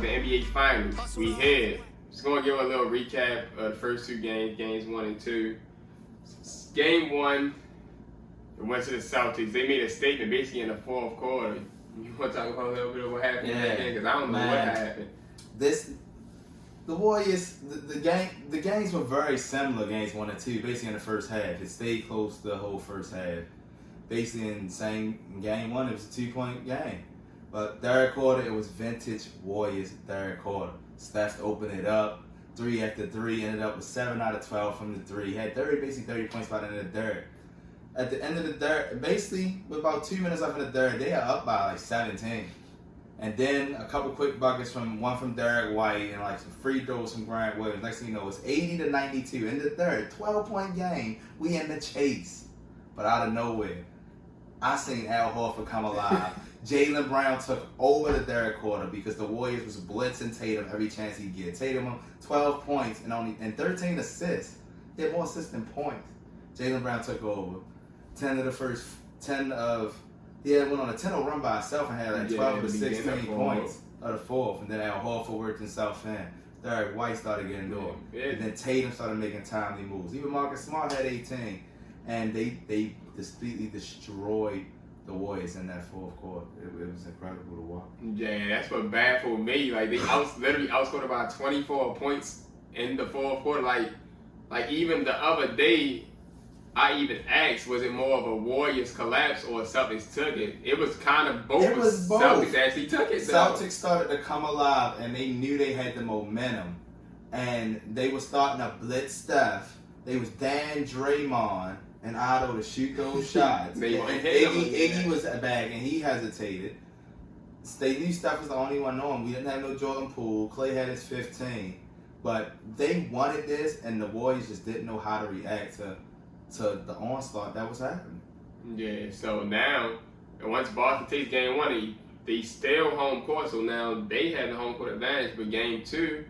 We're gonna talk about the NBA Finals. We had. Just gonna give a little recap of the first two games, games one and two. Game one, it went to the Celtics. They made a statement basically in the fourth quarter. You want to talk about a little bit of what happened in that Yeah, game? Because I don't know man. what happened. This, the Warriors, the, the game, the games were very similar. Games one and two, basically in the first half. It stayed close the whole first half. Basically in the same game one, it was a two point game. But third quarter, it was vintage Warriors third quarter. Steph opened it up. Three after three, ended up with seven out of twelve from the three. Had thirty, basically thirty points by the end of the third. At the end of the third, basically with about two minutes left in the third, they are up by like seventeen. And then a couple quick buckets from one from Derrick White and like some free throws from Grant Williams. Next thing you know, it's 80 to 92 in the third, 12 point game. We in the chase. But out of nowhere, I seen Al Horford come alive. Jaylen Brown took over the third quarter because the Warriors was blitzing Tatum every chance he get. Tatum 12 points and only and 13 assists. He had more assists than points. Jaylen Brown took over. 10 of the first 10 of he had went on a 10-0 run by himself and had like 12 in or the beginning 16 points of the fourth. And then Al Horford worked himself in. Third, White started getting going. Yeah. And then Tatum started making timely moves. Even Marcus Smart had 18. And they they completely destroyed the Warriors in that fourth quarter. It, it was incredible to watch. Yeah, that's what bad for me. Like they out, literally outscored about 24 points in the fourth quarter. Like, like even the other day, I even asked, was it more of a Warriors collapse or Celtics took it? It was kind of both. It was both. Celtics actually took it. though. Celtics started to come alive, and they knew they had the momentum, and they were starting to blitz stuff. They was Dan Draymond and Otto to shoot those shots. They and Iggy. Iggy was back, and he hesitated. They knew Steph was the only one knowing. We didn't have no Jordan Poole. Clay had his 15. But they wanted this, and the Warriors just didn't know how to react to to the onslaught that was happening. Yeah. So now, and once Boston takes game one, they, they still home court. So now they had the home court advantage. But game two,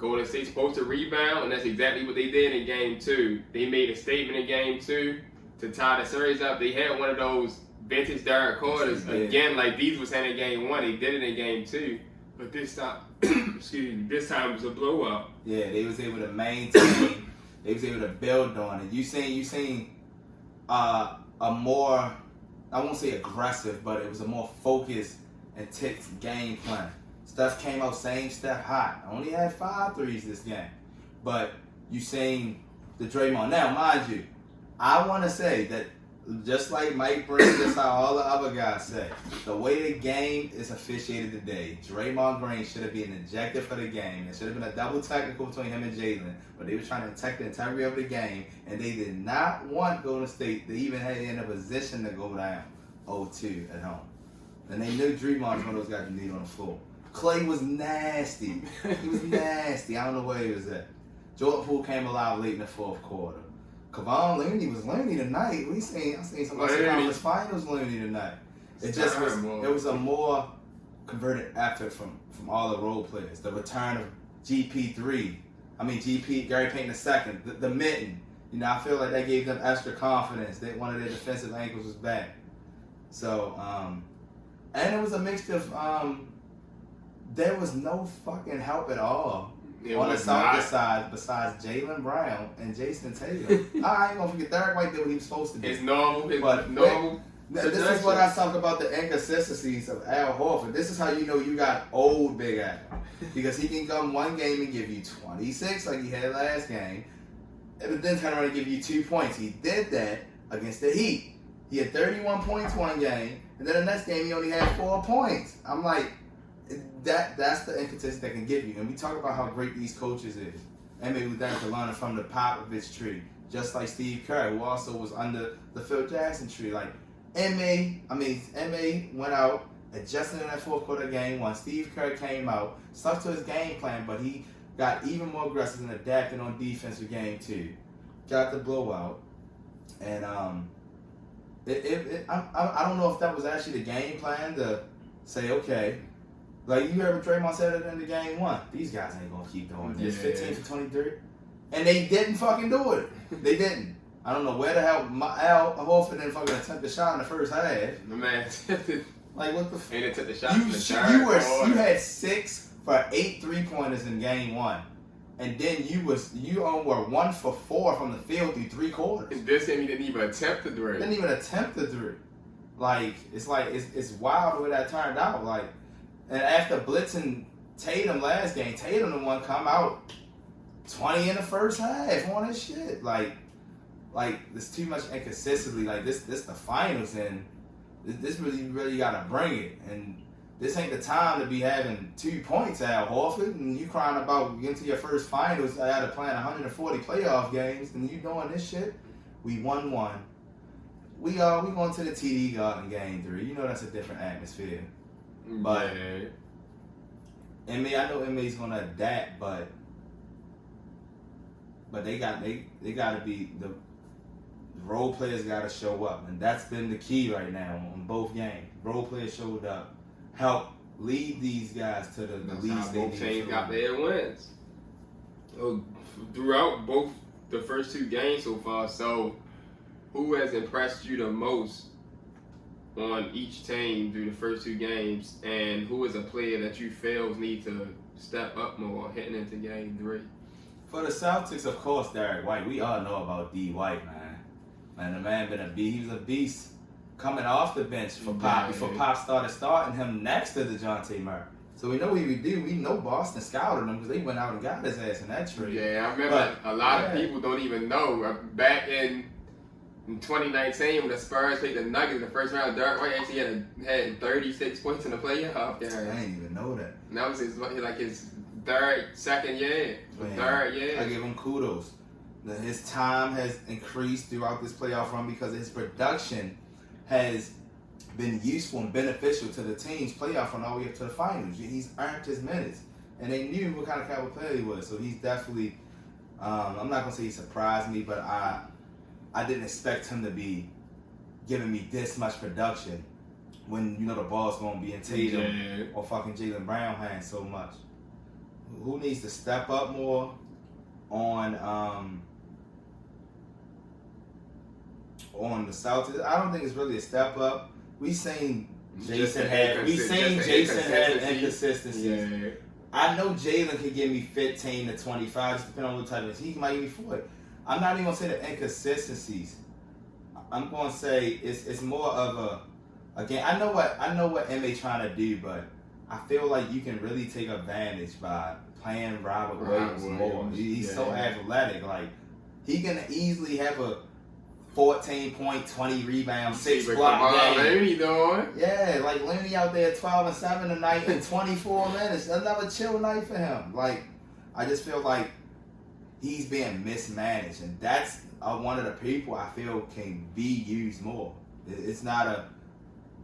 Golden State's supposed to rebound, and that's exactly what they did in game two. They made a statement in game two to tie the series up. They had one of those vintage Darren quarters Yeah. again, like these was had in game one. They did it in game two, but this time, excuse me, this time it was a blowout. Yeah, they was able to maintain. they was able to build on it. You seen you seen uh, a more I won't say aggressive, but it was a more focused and ticked game plan. Steph came out same step hot. Only had five threes this game, but you seen the Draymond. Now, mind you, I want to say that just like Mike Breen, just how all the other guys say, the way the game is officiated today, Draymond Green should have been ejected for the game. There should have been a double technical between him and Jaylen, but they were trying to protect the integrity of the game, and they did not want Golden State to even have in a position to go down 0-2 at home. And they knew Draymond was one of those guys who needed on the floor. Clay was nasty. He was nasty. I don't know where he was at. Jordan Poole came alive late in the fourth quarter. Kevon Looney was Looney tonight. We seen I seen some Western Looney. Conference Finals Looney tonight. It just was it was a more converted effort from from all the role players. The return of GP three. I mean GP Gary Payton the second. The, the mitten. You know, I feel like that gave them extra confidence. That one of their defensive ankles was back. So, um, and it was a mixture of um, there was no fucking help at all It on the not. side besides Jaylen Brown and Jayson Tatum. I ain't gonna forget Derrick White did what he was supposed to do. It's normal. It's But- normal. Now, this is what I talk about the inconsistencies of Al Horford. This is how you know you got old Big Al. Because he can come one game and give you 26 like he had last game, and then turn around and give you two points. He did that against the Heat. He had 31 points one game, and then the next game he only had four points. I'm like, that that's the inconsistency that can give you. And we talk about how great these coaches is. And maybe that to learn from the Popovich tree. Just like Steve Kerr, who also was under the Phil Jackson tree. Like Ime, I mean, Ime went out, adjusted in that fourth quarter game when Steve Kerr came out, stuck to his game plan, but he got even more aggressive and adapted on defense for game two. Got the blowout. And um, it, it, it, I I don't know if that was actually the game plan to say, okay, like you heard Draymond said it in the game one, these guys ain't gonna keep doing this. Yeah. 15 for 23. And they didn't fucking do it. They didn't. I don't know where the hell my, Al Horford didn't fucking attempt the shot in the first half. The man Like what the? F- ain't it took the shot you the you were you had six for eight three pointers in game one, and then you was you on were one for four from the field through three quarters. And this time you didn't even attempt the three. Didn't even attempt the three. Like it's like it's, it's wild the way that turned out. Like, and after blitzing Tatum last game, Tatum the one come out twenty in the first half on his shit. Like, like there's too much inconsistency. Like this this the finals and this, really really gotta bring it. And this ain't the time to be having two points Al Horford and you crying about getting to your first finals out of playing 140 playoff games and you doing this shit. We won one. We uh we going to the TD Garden game three. You know that's a different atmosphere. Mm-hmm. But- yeah. Ime, I know Ime's gonna adapt, but but they got they they gotta be the, the role players gotta show up, and that's been the key right now on both games. Role players showed up, help lead these guys to the, the That's leads how they both teams got their wins. So, throughout both the first two games so far, so who has impressed you the most on each team through the first two games, and who is a player that you feel need to step up more heading into game three? For the Celtics, of course, Derrick White. We all know about D White, man. Man, the man been a beast. He was a beast coming off the bench for Pop Yeah. before Pop started starting him next to Dejounte Murray. So we know what we do. We know Boston scouted him because they went out and got his ass in that trade. Yeah, I remember But- a lot of people don't even know. uh, Back in in 2019, when the Spurs played the Nuggets in the first round, Derrick White actually had a, had 36 points in the playoff game. I didn't even know that. And that was his like his third, second year, Man, third I give him kudos. His time has increased throughout this playoff run because his production has been useful and beneficial to the team's playoff run all the way up to the finals. He's earned his minutes, and they knew what kind of caliber player he was. So he's definitely. Um, I'm not gonna say he surprised me, but I I didn't expect him to be giving me this much production when you know the ball's gonna be in Tatum Yeah. or fucking Jaylen Brown hands so much. Who needs to step up more on um on the Celtics? I don't think it's really a step up. We seen Jayson had we seen Jayson had inconsistencies. Yeah. I know Jaylen can give me 15 to 25, just depending on what type of he might give me 40. I'm not even gonna say the inconsistencies. I'm gonna say it's it's more of a again. I know what I know what Ime trying to do, but I feel like you can really take advantage by playing Robert Williams, more. Williams, He- He's so athletic. Like he can easily have a 14 point, 20 rebound, six block game. Doing? Yeah, like Looney out there 12 and 7 tonight in 24 minutes. Another chill night for him. Like, I just feel like he's being mismanaged. And that's uh, one of the people I feel can be used more. It's not a.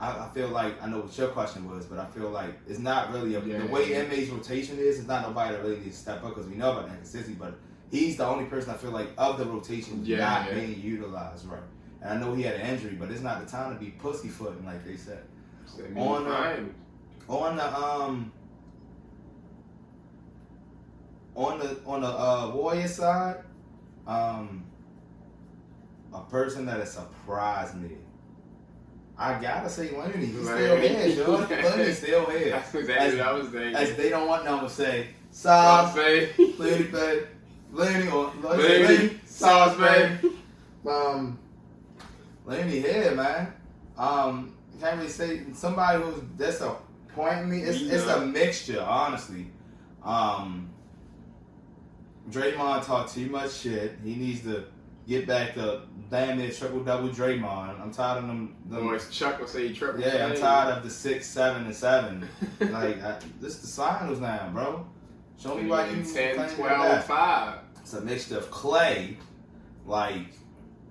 I I feel like, I know what your question was, but I feel like it's not really a. Yeah. The way Ime's rotation is, it's not nobody that really needs to step up because we know about inconsistency, but he's the only person I feel like of the rotation Yeah, not yeah. being utilized right. And I know he had an injury, but it's not the time to be pussyfooting like they said On, uh, Fine. on the um on the on the uh warrior side um a person that has surprised me i gotta say Lenny. he's still here. Looney's still here That's exactly As- what I was thinking. as they don't want to say Sauce, baby. Looney baby Looney or Looney sauce, baby. um Looney here man um can't really say somebody who's disappointing me it's, it's a mixture honestly um Draymond talked too much shit he needs to get back to damn near triple double Draymond I'm tired of them, them Or Chuck would say, triple yeah I'm tired of the six seven and seven like I, this the finals now bro show me why you 10, claim 12, that. 5. It's a mixture of clay. Like,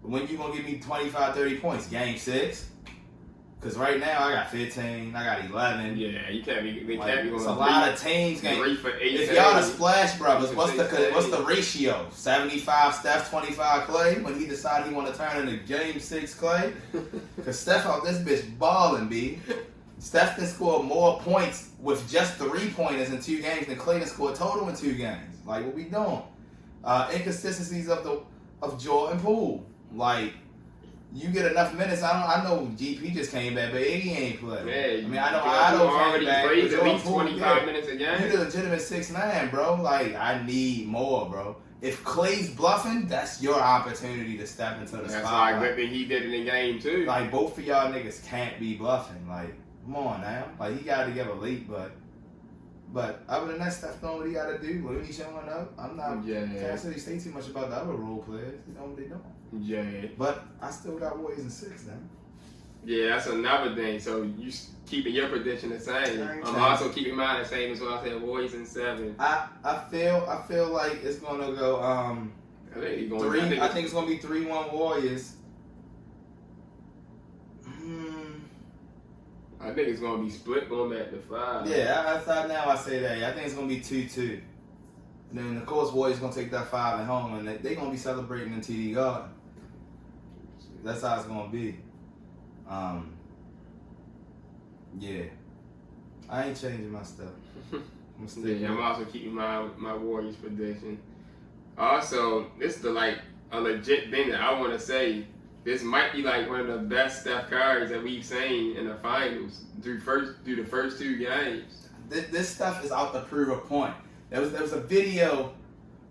when you gonna give me 25, 30 points? Game six? Because right now I got 15, I got 11. Yeah, you can't be. They Like, can't be it's a lot of teams. Game. three for eight. If y'all the. Splash Brothers, what's the what's the ratio? 75 Steph, 25 Clay. When he decided he want to turn into Game Six Clay, because Steph out this bitch balling, b. Steph can score more points with just three pointers in two games than Clay can score total in two games. Like what we doing? Uh, inconsistencies of the of Jordan Poole. like you get enough minutes. I don't. I know GP just came back, but he ain't playing. Yeah, I mean, I know Otto came back. at least 25 minutes a You game. the legitimate six man, bro. Like I need more, bro. If Clay's bluffing, that's your opportunity to step into the spot. That's like spotlight. what he did in the game too. Like both of y'all niggas can't be bluffing. Like, come on now. Like he got to give a leap, but but other than that, Steph doing what he got to do. Looney showing up. I'm not. Yeah. yeah. Can't really say too much about the other role players. They know what they doing. Yeah, But I still got Warriors in six now. yeah, that's another thing. So you keeping your prediction the same. I'm also keeping mine the same as well. I said Warriors in seven. I I feel I feel like it's gonna go um I think going. three. I think, I think it's gonna be three one Warriors. Hmm. I think it's going to be split going back to five. Yeah, I, thought now I say that. I think it's gonna be two two. And then of course Warriors gonna take that five at home, and they they gonna be celebrating in TD Garden. That's how it's gonna be. Um. Yeah. I ain't changing my stuff. I'm still. Yeah, I'm also keeping my my Warriors prediction. Also, this is the like a legit thing that I want to say. This might be like one of the best Steph Currys that we've seen in the finals through first through the first two games. this, this stuff is out to prove a point. There was there was a video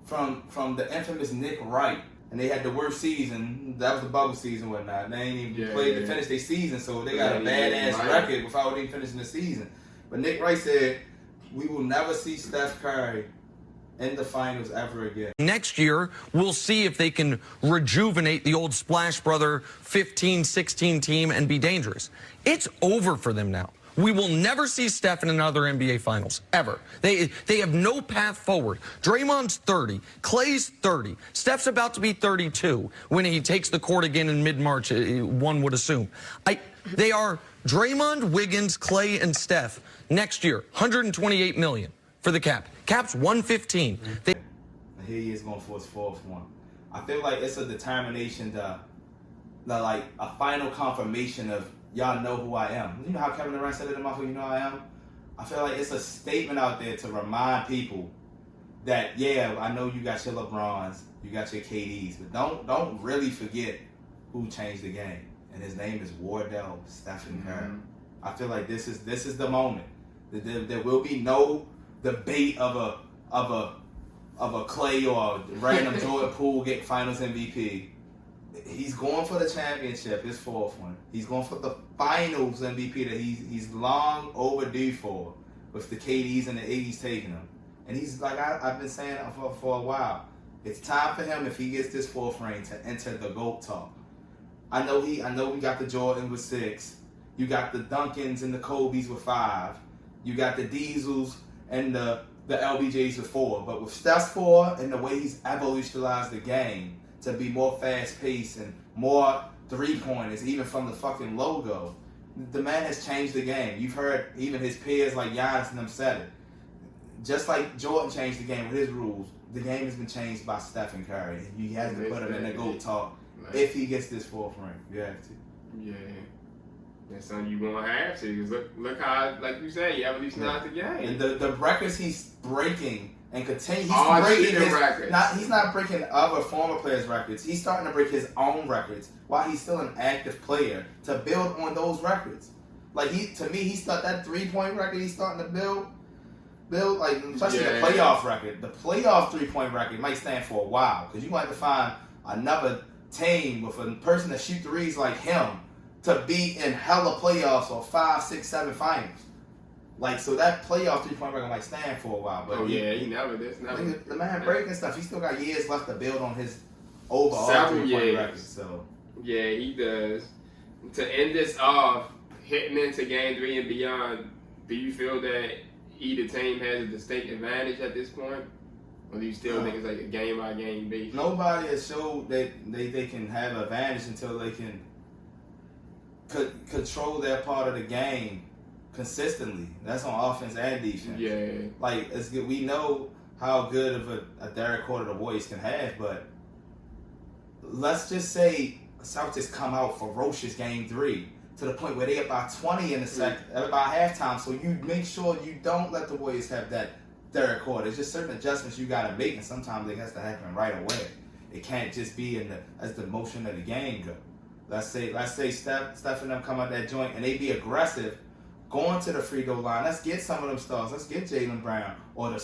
from from the infamous Nick Wright, and they had the worst season. That was the bubble season, whatnot. They ain't even Yeah, played yeah. to finish their season, so they got a Yeah, yeah, badass right. record without even finishing the season. But Nick Wright said, "We will never see Steph Curry in the finals ever again." Next year, we'll see if they can rejuvenate the old Splash Brother 15 16 team and be dangerous. It's over for them now. We will never see Steph in another NBA Finals ever. They they have no path forward. Draymond's 30, Clay's 30, Steph's about to be 32 when he takes the court again in mid-March. uh, One would assume. I they are Draymond, Wiggins, Clay, and Steph next year. 128 million for the cap. Cap's 115. They here he is going for his fourth one. I feel like it's a determination to, to like a final confirmation of y'all know who I am. You know how Kevin Durant said it in my you know I am? I feel like it's a statement out there to remind people that yeah, I know you got your LeBrons, you got your KDs, but don't don't really forget who changed the game. And his name is Wardell Stephen Curry. Mhm. I feel like this is this is the moment. There, there, there will be no debate of a of a of a Clay or a random Jordan Poole get Finals MVP. He's going for the championship, his fourth one. He's going for the Finals MVP that he's he's long overdue for, with the KDs and the Iggy's taking him. And he's like I, I've been saying for for a while. It's time for him if he gets this fourth ring to enter the GOAT talk. I know he. I know we got the Jordan with six. You got the Duncans and the Kobe's with five. You got the Diesels and the the LBJs with four. But with Steph's four and the way he's evolutionized the game to be more fast paced and more three pointers, even from the fucking logo, the man has changed the game. You've heard even his peers like Giannis and them said it. Just like Jordan changed the game with his rules, the game has been changed by Stephen Curry. He has to put him in the GOAT talk Like, if he gets this fourth ring. You have to. yeah, that's something you gonna have to. Cause look, look how, like you say, you evolutionized the game. And the, the records he's breaking and continue. He's All breaking his, records. Not, he's not breaking other former players' records. He's starting to break his own records while he's still an active player to build on those records. Like he, to me, he start that three point record. He's starting to build, build like especially Yeah. the playoff record. The playoff three point record might stand for a while because you might have to find another team with a person that shoot threes like him to be in hella playoffs or five, six, seven finals. Like so that playoff three point record might stand for a while. But oh he- yeah, he never this never. think the man breaking stuff. He still got years left to build on his overall Several three point record. So Yeah, he does. To end this off, hitting into game three and beyond, do you feel that either team has a distinct advantage at this point? Or do you still No. think it's like a game by game basis? nobody has showed that they, they can have advantage until they can co- control their part of the game consistently. That's on offense and defense. Yeah. Like it's good. We know how good of a, a Derek Quarter the Warriors can have, but let's just say Celtics come out ferocious game three to the point where they about twenty in the second, about halftime. So you make sure you don't let the Warriors have that Derek Quarter. It's just certain adjustments you got to make, and sometimes it has to happen right away. It can't just be in the as the motion of the game go. Let's say let's say Steph Steph and them come out that joint and they be aggressive, going to the free throw line. Let's get some of them stars. Let's get Jaylen Brown or the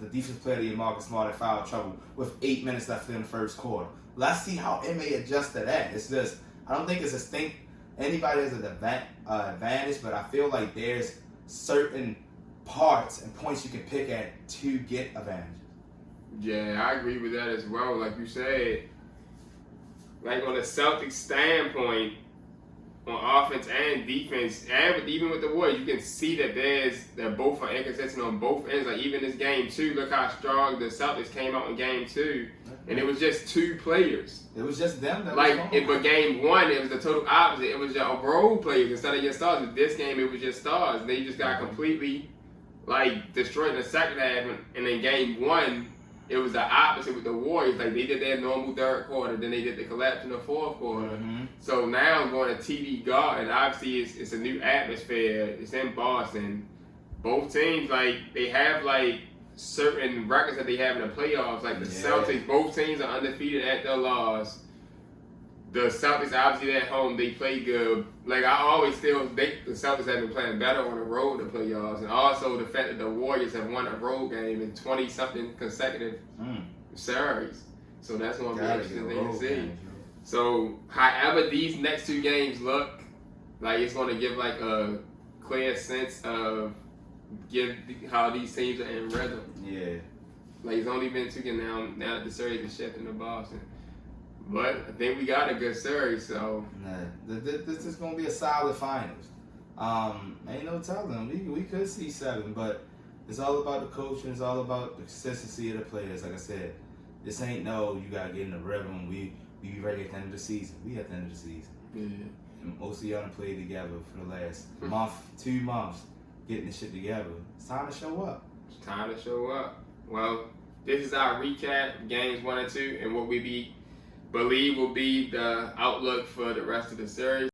the defense player of the Marcus Smart in foul trouble with eight minutes left in the first quarter. Let's see how it may adjust to that. It's just I don't think it's a stink. Anybody has an uh, advantage, but I feel like there's certain parts and points you can pick at to get advantages. Yeah, I agree with that as well. Like you said, like on a Celtics standpoint, on offense and defense, and with, even with the Warriors, you can see that there's that both are inconsistent on both ends. Like even this game two, look how strong the Celtics came out in game two, and it was just two players. It was just them that Like, it, but game one, it was the total opposite. It was just a role players instead of your stars. But this game, it was just stars. They just got mm-hmm. completely, like, destroyed in the second half. And, and then game one, it was the opposite with the Warriors. Like, they did their normal third quarter, then they did the collapse in the fourth quarter. Mhm. So now I'm going to TD Garden. Obviously, it's, it's a new atmosphere. It's in Boston. Both teams, like, they have, like, certain records that they have in the playoffs. Like, the Yeah. Celtics, both teams are undefeated at their loss. The Celtics, obviously, at home, they play good. Like, I always still think the Celtics have been playing better on the road the playoffs. And also the fact that the Warriors have won a road game in 20 something consecutive Mm. series. So that's to Gotta interesting thing to see. game, So, however these next two games look, like it's going to give like a clear sense of give how these teams are in rhythm. Yeah. Like it's only been two games now. Now that the series is shifting to Boston, but I think we got a good series. So th- this is gonna be a solid finals. Um, ain't no telling. We we could see seven, but it's all about the coaching. It's all about the consistency of the players. Like I said, this ain't no. You gotta get in the rhythm. We we be ready at the end of the season. We at the end of the season. yeah. And most of y'all done played together for the last month, two months, getting this shit together. It's time to show up. it's time to show up. Well, this is our recap games one and two, and what we be believe will be the outlook for the rest of the series.